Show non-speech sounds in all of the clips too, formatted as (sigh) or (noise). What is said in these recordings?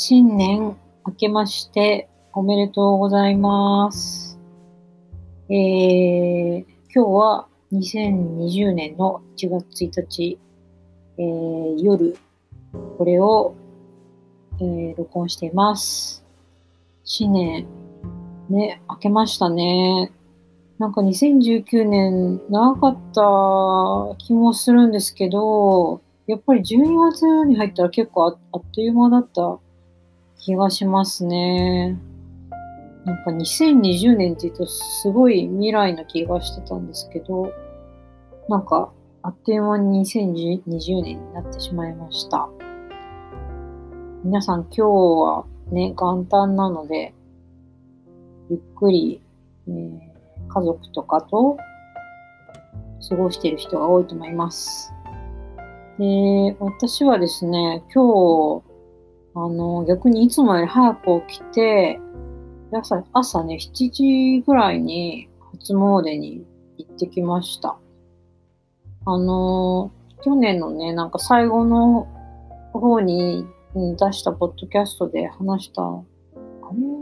新年明けましておめでとうございます。えー、今日は2020年の1月1日、えー、夜、これを、えー、録音しています。新年、ね、明けましたね。なんか2019年長かった気もするんですけど、やっぱり12月に入ったら結構ああっという間だった気がしますね。なんか2020年って言うとすごい未来の気がしてたんですけど、なんかあっという間に2020年になってしまいました。皆さん今日はね、元旦なので、ゆっくり、えー家族とかと過ごしている人が多いと思います。で、私はですね、今日、あの、逆にいつもより早く起きて、朝、朝ね、7時ぐらいに初詣に行ってきました。あの、去年のね、なんか最後の方に出したポッドキャストで話した、あれ？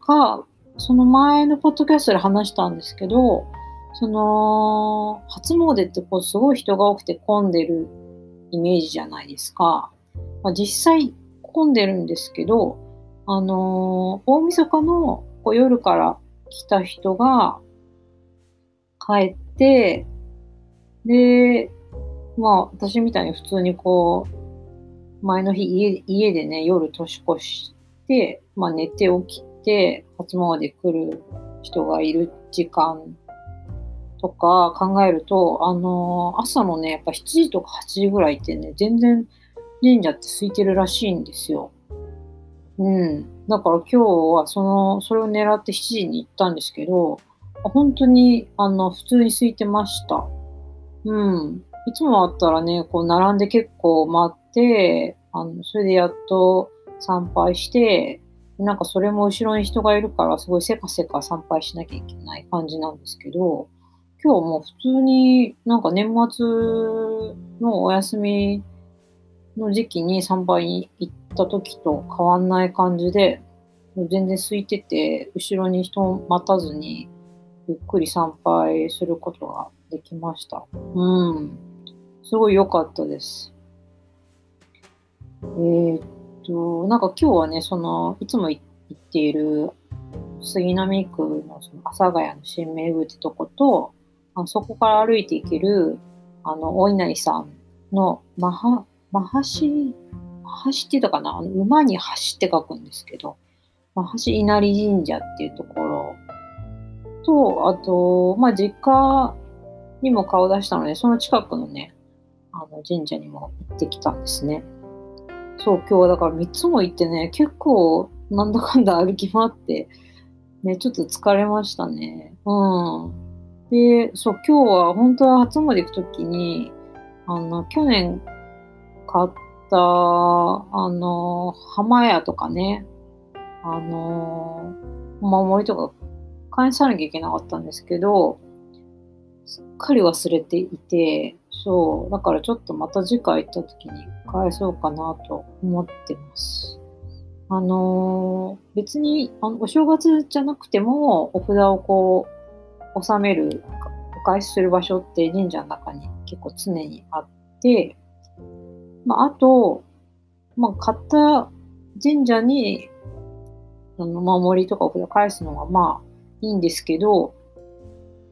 か、その前のポッドキャストで話したんですけど、その、初詣ってこうすごい人が多くて混んでるイメージじゃないですか。まあ、実際混んでるんですけど、あのー大晦日のこう夜から来た人が帰って、で、まあ私みたいに普通にこう、前の日家家でね、夜年越して、まあ寝て起きて、初詣来る人がいる時間とか考えると、あのー朝のね、やっぱ7時とか8時ぐらいってね、全然神社って空いてるらしいんですよ。うん。だから今日はその、それを狙って7時に行ったんですけど、本当に、あの、普通に空いてました。うん。いつもあったらね、こう並んで結構待って、あの、それでやっと参拝して、なんかそれも後ろに人がいるから、すごいせかせか参拝しなきゃいけない感じなんですけど、今日も普通になんか年末のお休みの時期に参拝に行った時と変わんない感じで、もう全然空いてて、後ろに人を待たずに、ゆっくり参拝することができました。うん。すごい良かったです。えーっと、なんか今日はね、その、いつも行っている杉並区のその阿佐ヶ谷の新名宮ってとこと、あそこから歩いて行ける、あの、お稲荷さんの、マハ、マハシ、マハシって言ったかな馬に橋って書くんですけど、マハシ稲荷神社っていうところと、あと、まあ、実家にも顔出したので、その近くのね、あの神社にも行ってきたんですね。そう、今日はだから3つも行ってね、結構なんだかんだ歩き回って、ね、ちょっと疲れましたね。うん。で、そう、今日は本当は初詣行くときに、あの、去年買った、あの、浜屋とかね、あの、お守りとか返さなきゃいけなかったんですけど、すっかり忘れていて、そう、だからちょっとまた次回行った時に返そうかなと思ってます。あのー別にあのお正月じゃなくてもお札をこう納める、お返しする場所って神社の中に結構常にあって、まあ、あと、まあ、買った神社にあの守りとかお札返すのがまあいいんですけど、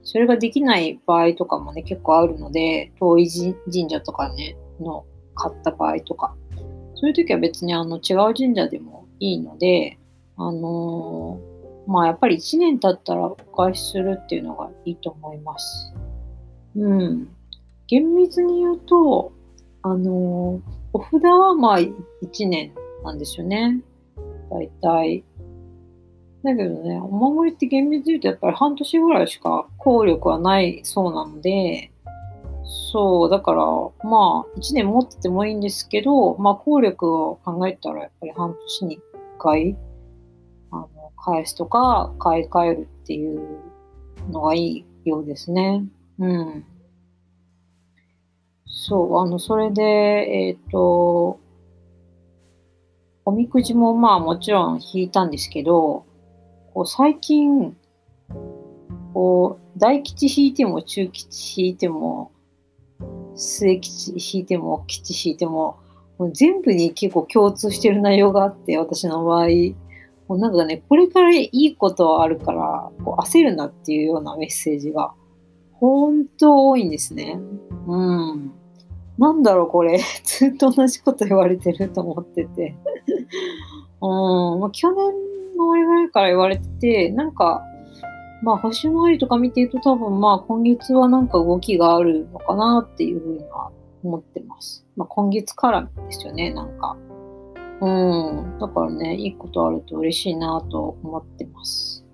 それができない場合とかもね、結構あるので、遠い神社とかね、の買った場合とか、そういう時は別にあの違う神社でもいいので、あのーまあやっぱり1年経ったらお返しするっていうのがいいと思います。うん。厳密に言うと、あのーお札はまあ1年なんですよね。大体。だけどね、お守りって厳密に言うとやっぱり半年ぐらいしか効力はないそうなので、そう、だから、まあ、1年持っててもいいんですけど、まあ、効力を考えたら、やっぱり半年に1回、あの、返すとか、買い替えるっていうのがいいようですね。うん。そう、あの、それで、えっ、と、おみくじもまあもちろん引いたんですけど、こう最近、こう、大吉引いても中吉引いても、末吉引いても吉引いても、もう全部に結構共通してる内容があって、私の場合。もうなんかね、これからいいことあるから、こう焦るなっていうようなメッセージが、本当多いんですね。うん。なんだろうこれ、(laughs) ずっと同じこと言われてると思ってて。うん、まあ、去年の終わりぐらいから言われてて、なんか、まあ、星回りとか見てると多分まあ今月はなんか動きがあるのかなっていうふうには思ってます。まあ今月からですよね、なんか。うん。だからね、いいことあると嬉しいなと思ってます。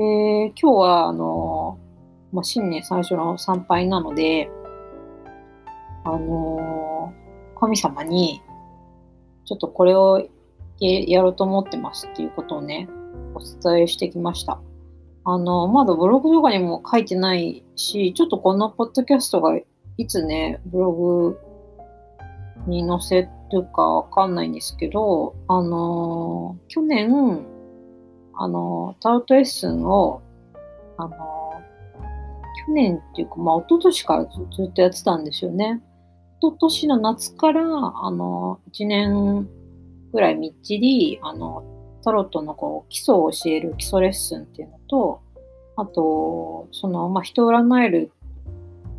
で、今日はあの、まあ、新年最初の参拝なので、あの神様に、ちょっとこれをやろうと思ってますっていうことをね、お伝えしてきました。あの、まだブログとかにも書いてないし、ちょっとこのポッドキャストがいつね、ブログに載せるかわかんないんですけど、あの、去年、あの、タウトレッスンを、あの、去年っていうか、まあ、一昨年からずっとやってたんですよね。一昨年の夏から、あの、1年ぐらいみっちり、あの、タロットのこう基礎を教える基礎レッスンっていうのと、あと、その、まあ、人を占える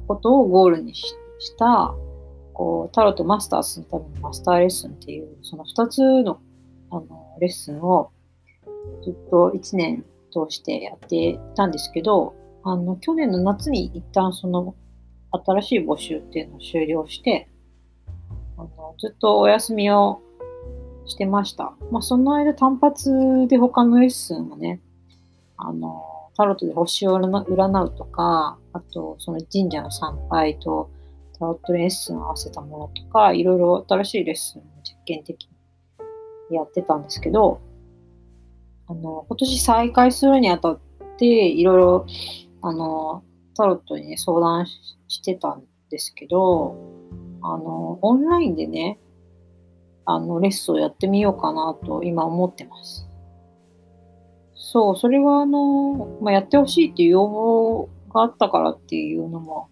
ことをゴールにした、こう、タロットマスターするためのマスターレッスンっていう、その2つの、あの、レッスンをずっと1年通してやってたんですけど、あの、去年の夏に一旦その、新しい募集っていうのを終了して、あのずっとお休みをしてました。まあ、その間単発で他のレッスンをね、あの、タロットで星を占うとか、あと、その神社の参拝とタロットレッスンを合わせたものとか、いろいろ新しいレッスンを実験的にやってたんですけど、あの、今年再開するにあたって、いろいろ、あの、タロットに、ね、相談してたんですけど、あの、オンラインでね、あの、レッスンをやってみようかなと今思ってます。そう、それはあの、まあ、やってほしいっていう要望があったからっていうのも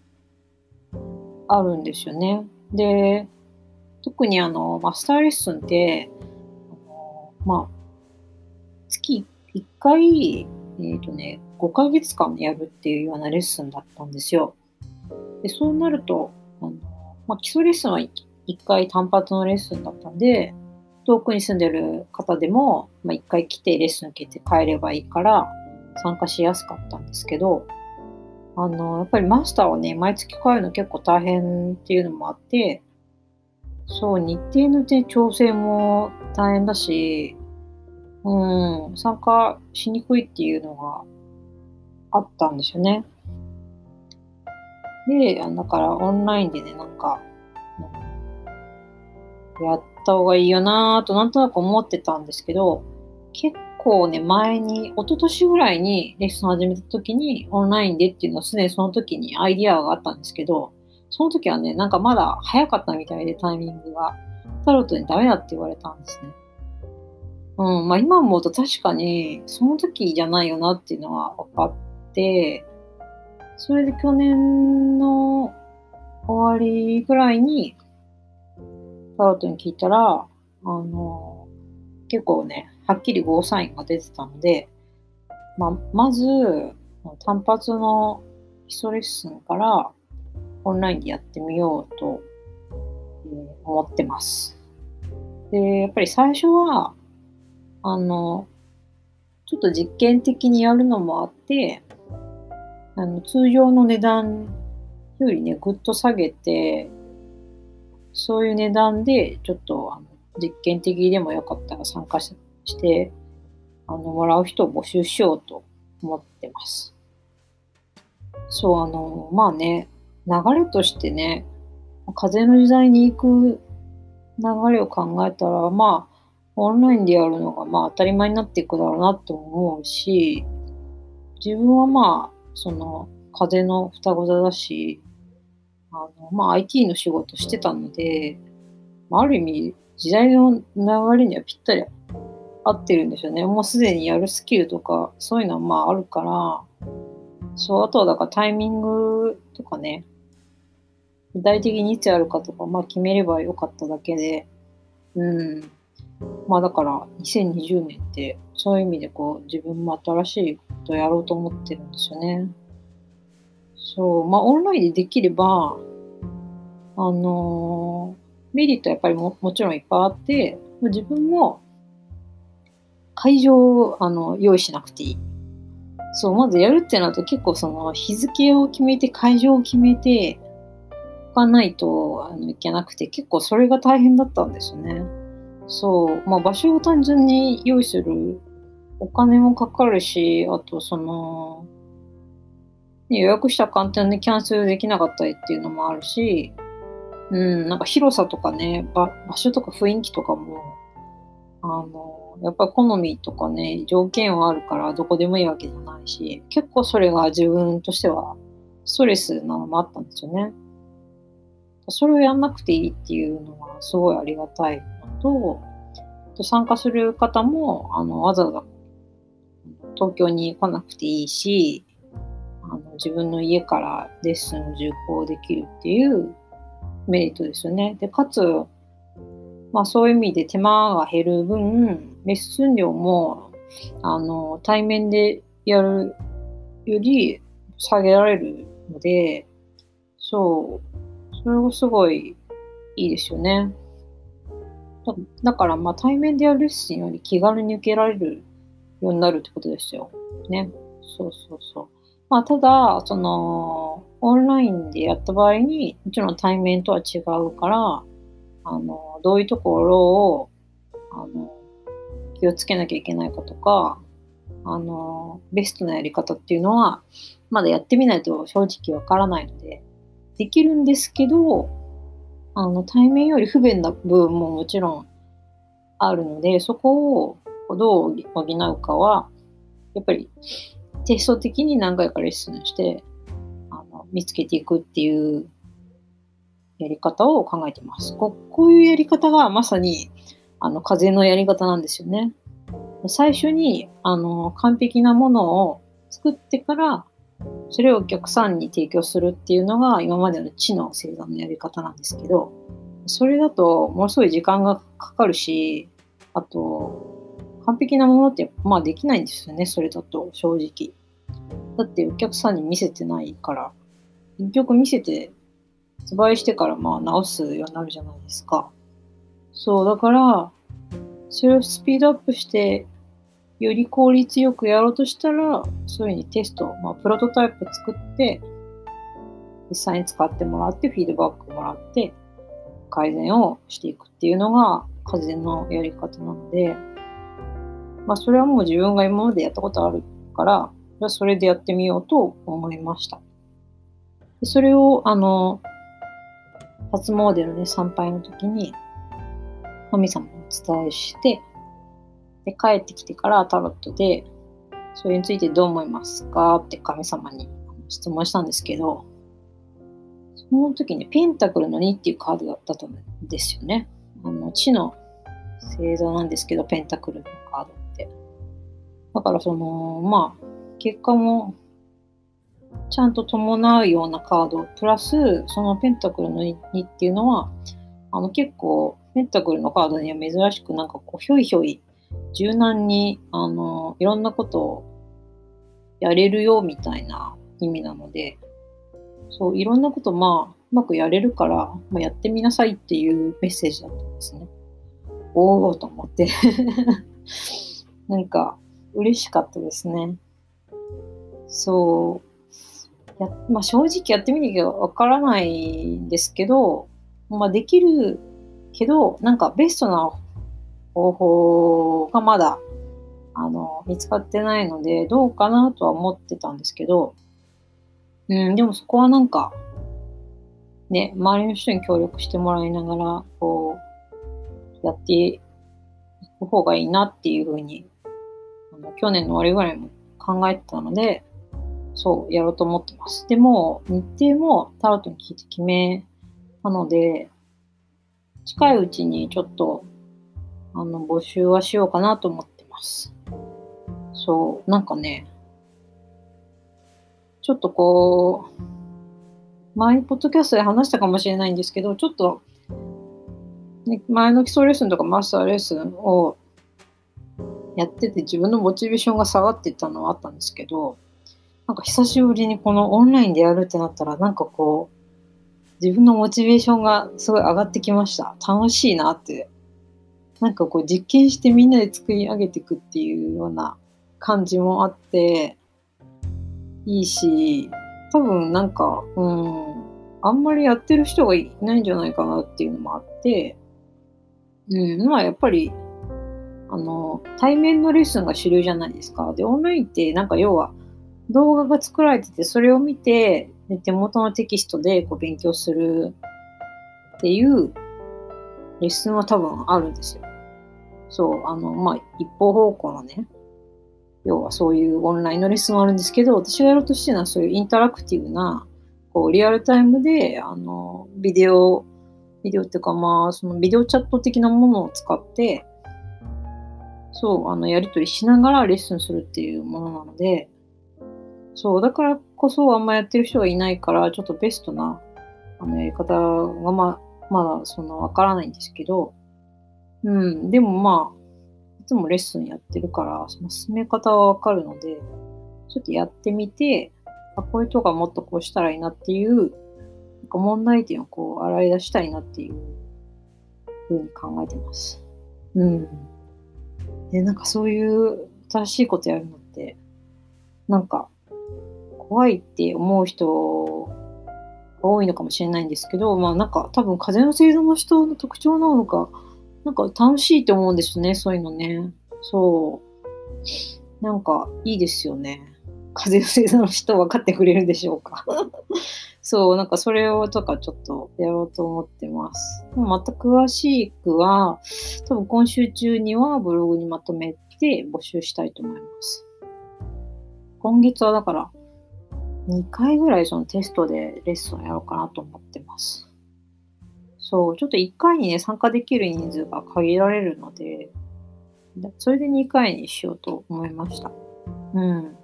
あるんですよね。で、特にあの、マスターレッスンって、あのまあ、月1回、えっ、ー、とね、5ヶ月間やるっていうようなレッスンだったんですよ。で、そうなると、あのまあ、基礎レッスンは1回単発のレッスンだったんで、遠くに住んでる方でも、まあ、1回来てレッスン受けて帰ればいいから参加しやすかったんですけど、あの、やっぱりマスターをね、毎月変えるの結構大変っていうのもあって、そう、日程の、調整も大変だし、うん、参加しにくいっていうのがあったんですよね。で、だからオンラインでね、なんか、やった方がいいよなぁとなんとなく思ってたんですけど、結構ね、前に、一昨年ぐらいにレッスン始めた時にオンラインでっていうのはすでにその時にアイディアがあったんですけど、その時はね、なんかまだ早かったみたいでタイミングが。タロットにダメだって言われたんですね。うん、まあ今思うと確かにその時じゃないよなっていうのは分かって、それで去年の終わりぐらいにタロットに聞いたら、あの、結構ね、はっきりゴーサインが出てたので、まあまず、単発の基礎レッスンからオンラインでやってみようと思ってます。で、やっぱり最初は、あの、ちょっと実験的にやるのもあって、あの通常の値段よりね、ぐっと下げて、そういう値段で、ちょっとあの実験的でもよかったら参加して、あの、もらう人を募集しようと思ってます。そう、あの、まあね、流れとしてね、風の時代に行く流れを考えたら、まあ、オンラインでやるのがまあ当たり前になっていくだろうなと思うし、自分はまあ、その、風の双子座だし、あの、まあ、IT の仕事してたので、まあ、ある意味、時代の流れにはぴったり合ってるんですよね。もうすでにやるスキルとか、そういうのはまああるから、そう、あとはだからタイミングとかね、具体的にいつやるかとか、まあ決めればよかっただけで、うん。まあだから2020年ってそういう意味でこう自分も新しいことをやろうと思ってるんですよね。そう、まあオンラインでできれば、あのー、メリットやっぱりももちろんいっぱいあって、自分も会場をあの用意しなくていい。そう、まずやるってなると結構その日付を決めて会場を決めておかないとあのいけなくて結構それが大変だったんですよね。そう、まあ場所を単純に用意するお金もかかるし、あとその、予約したら簡単にキャンセルできなかったりっていうのもあるし、うん、なんか広さとかね、場所とか雰囲気とかも、あの、やっぱり好みとかね、条件はあるからどこでもいいわけじゃないし、結構それが自分としてはストレスなのもあったんですよね。それをやんなくていいっていうのはすごいありがたいのと、参加する方も、あの、わざわざ東京に来なくていいし、あの自分の家からレッスンを受講できるっていうメリットですよね。で、かつ、まあそういう意味で手間が減る分、レッスン料も、あの、対面でやるより下げられるので、そう、それがすごいいいですよね。だから、まあ対面でやるレッスンより気軽に受けられるようになるってことですよ。ね。そうそうそう。まあただ、その、オンラインでやった場合に、もちろん対面とは違うから、あの、どういうところを、あの、気をつけなきゃいけないかとか、あの、ベストなやり方っていうのは、まだやってみないと正直わからないので、できるんですけど、あの、対面より不便な部分ももちろんあるので、そこをどう補うかは、やっぱりテスト的に何回かレッスンしてあの見つけていくっていうやり方を考えてます。ここういうやり方がまさにあの風のやり方なんですよね。最初にあの完璧なものを作ってからそれをお客さんに提供するっていうのが今までの知の星座のやり方なんですけどそれだとものすごい時間がかかるしあと完璧なものってまあできないんですよね、それだと正直。だってお客さんに見せてないから、結局見せて発売してからまあ直すようになるじゃないですか。そう、だから、それをスピードアップして、より効率よくやろうとしたら、そういうふうにテスト、まあ、プロトタイプ作って、実際に使ってもらって、フィードバックもらって、改善をしていくっていうのが、風のやり方なので、まあ、それはもう自分が今までやったことあるから、じゃそれでやってみようと思いました。でそれを、あの、初詣のね、参拝の時に、神様にお伝えして、で、帰ってきてからタロットで、それについてどう思いますか？って神様に質問したんですけど、その時にペンタクルの2っていうカードだったんですよね。あの、地の星座なんですけど、ペンタクルのカードって。だからその、まあ、結果もちゃんと伴うようなカード、プラス、そのペンタクルの2っていうのは、あの結構、ペンタクルのカードには珍しくなんかこう、ひょいひょい、柔軟に、あの、いろんなことをやれるよみたいな意味なので、そう、いろんなことまあ、うまくやれるから、まあ、やってみなさいっていうメッセージだったんですね。おおと思って (laughs) なんか、嬉しかったですね。そう。やまあ、正直やってみなきゃわからないんですけど、まあ、できるけど、なんかベストな方法がまだあの見つかってないので、どうかなとは思ってたんですけど、うん、でもそこはなんか、ね、周りの人に協力してもらいながら、こう、やっていく方がいいなっていうふうにあの去年の終わりぐらいも考えてたので、そう、やろうと思ってます。でも、日程もタロットに聞いて決めたので、近いうちにちょっとあの、募集はしようかなと思ってます。そう、なんかね、ちょっとこう、前にポッドキャストで話したかもしれないんですけど、ちょっと、ね、前の基礎レッスンとかマスターレッスンをやってて自分のモチベーションが下がってたのはあったんですけど、なんか久しぶりにこのオンラインでやるってなったら、なんかこう、自分のモチベーションがすごい上がってきました。楽しいなって。なんかこう実験してみんなで作り上げていくっていうような感じもあって、いいし、多分なんか、うん、あんまりやってる人がいないんじゃないかなっていうのもあって、うん、まあやっぱりあの、対面のレッスンが主流じゃないですか。で、オンラインってなんか要は動画が作られてて、それを見て、手元のテキストでこう勉強するっていうレッスンは多分あるんですよ。そう、あの、まあ、一方方向のね、要はそういうオンラインのレッスンもあるんですけど、私がやろうとしてるのはそういうインタラクティブな、こう、リアルタイムで、あの、ビデオ、ビデオっていうかまあ、そのビデオチャット的なものを使って、そう、あの、やりとりしながらレッスンするっていうものなので、そう、だからこそあんまやってる人がいないから、ちょっとベストな、あの、やり方がまあ、まだその、わからないんですけど、うん、でもまあ、いつもレッスンやってるから、その進め方はわかるので、ちょっとやってみて、あ、こういうとこはもっとこうしたらいいなっていう、なんか問題点をこう洗い出したいなっていうふうに考えてます。うん。で、なんかそういう新しいことやるのって、なんか怖いって思う人が多いのかもしれないんですけど、まあなんか多分風邪の星座の人の特徴なのか、なんか楽しいと思うんですよね、そういうのね。そう。なんかいいですよね。風の星座の人分かってくれるでしょうか。(laughs) そう、なんかそれをとかちょっとやろうと思ってます。でもまた詳しくは、多分今週中にはブログにまとめて募集したいと思います。今月はだから2回ぐらいそのテストでレッスンをやろうかなと思ってます。そう、ちょっと1回にね、参加できる人数が限られるので、それで2回にしようと思いました。うん。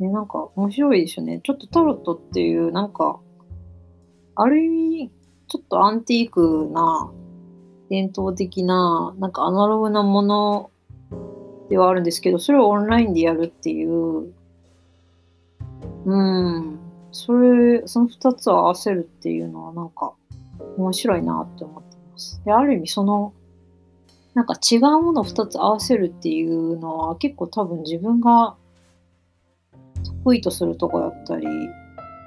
ね、なんか面白いですよね。ちょっとタロットっていう、なんか、ある意味、ちょっとアンティークな、伝統的な、なんかアナログなものではあるんですけど、それをオンラインでやるっていう、うん、それ、その二つを合わせるっていうのはなんか面白いなって思ってます。で、ある意味その、なんか違うものを二つ合わせるっていうのは結構多分自分が得意とするとこだったり、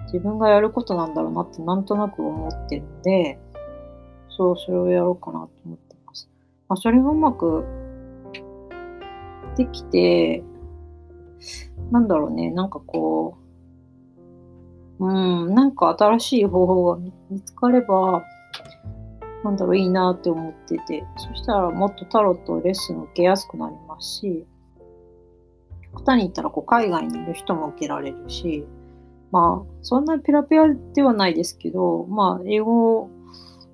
自分がやることなんだろうなってなんとなく思ってるので、そう、それをやろうかなと思ってます。まあ、それがうまくできて、なんだろうね、なんかこう、うん、なんか新しい方法が見つかれば、なんだろう、いいなって思ってて、そしたらもっとタロットレッスン受けやすくなりますし、極端に言ったらこう海外にいる人も受けられるし、まあ、そんなペラペラではないですけど、まあ、英語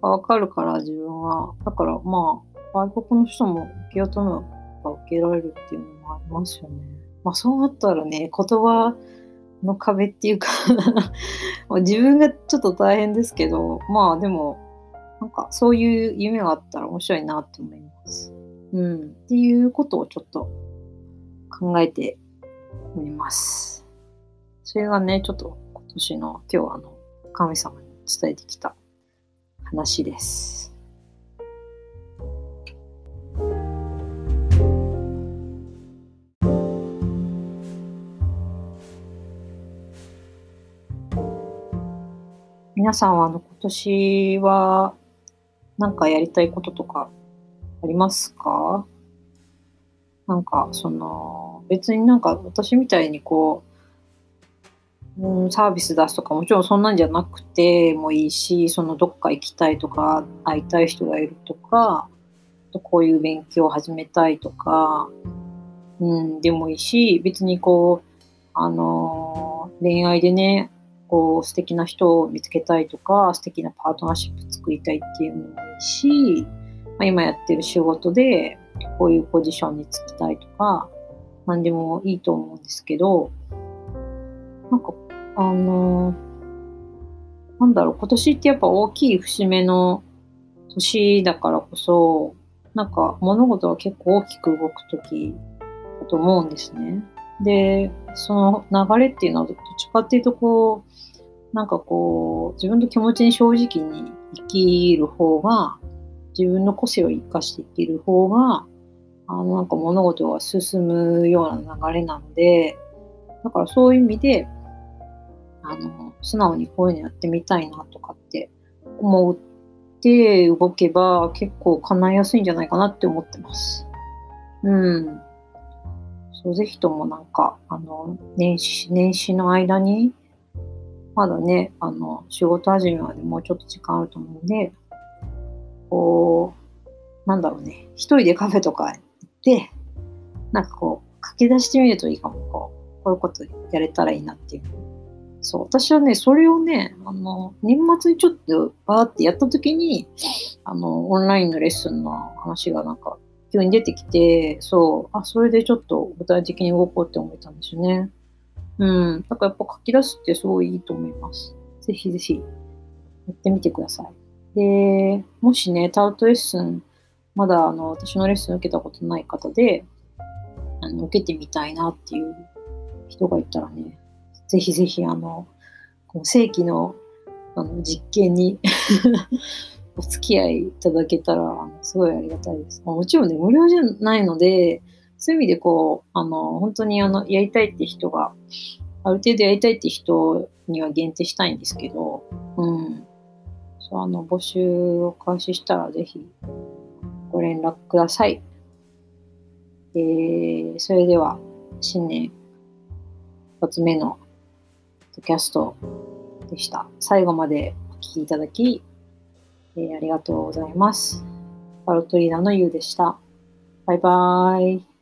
がわかるから自分は、だからまあ、外国の人も受けようと思えば受けられるっていうのもありますよね。まあ、そうなったらね、言葉の壁っていうか (laughs) 自分がちょっと大変ですけど、まあでも、なんかそういう夢があったら面白いなって思います。うん。っていうことをちょっと考えております。それがね、ちょっと今年の今日あの神様に伝えてきた話です。皆さんはあの今年は何かやりたいこととかありますか？なんかその別になんか私みたいにこう、うん、サービス出すとかもちろんそんなんじゃなくてもいいしそのどっか行きたいとか会いたい人がいるとかこういう勉強を始めたいとか、うん、でもいいし別にこうあの恋愛でねこう素敵な人を見つけたいとか素敵なパートナーシップ作りたいっていうのもいいしあ、今やってる仕事でこういうポジションに就きたいとか、何でもいいと思うんですけど、なんか、あの、なんだろう、今年ってやっぱ大きい節目の年だからこそ、なんか物事は結構大きく動く時だと思うんですね。で、その流れっていうのはどっちかっていうとこう、なんかこう、自分の気持ちに正直に生きる方が、自分の個性を生かして生きる方が、あの、なんか物事が進むような流れなので、だからそういう意味で、あの、素直にこういうのやってみたいなとかって思って動けば結構叶いやすいんじゃないかなって思ってます。うん。そう、ぜひともなんか、あの、年始、年始の間に、まだね、あの、仕事始めまでもうちょっと時間あると思うんで、こう、なんだろうね、一人でカフェとか行って、なんかこう、書き出してみるといいかも、こう、こういうことやれたらいいなっていう。そう、私はね、それをね、あの、年末にちょっとバーってやった時に、あの、オンラインのレッスンの話がなんか急に出てきて、そう、あ、それでちょっと具体的に動こうって思えたんですよね。うん。だからやっぱ書き出すってすごいいいと思います。ぜひぜひ、やってみてください。で、もしね、タウトレッスン、まだあの、私のレッスン受けたことない方で、あの、受けてみたいなっていう人がいたらね、ぜひぜひあの、この正規のあの実験に (laughs) お付き合いいただけたら、すごいありがたいです。もちろんね、無料じゃないので、そういう意味でこう、あの、本当にあの、やりたいって人が、ある程度やりたいって人には限定したいんですけど、うん。そう、あの、募集を開始したら、ぜひ、ご連絡ください。えー、それでは、新年一つ目のキャストでした。最後までお聴きいただき、えー、ありがとうございます。パロトリーナのゆうでした。バイバーイ。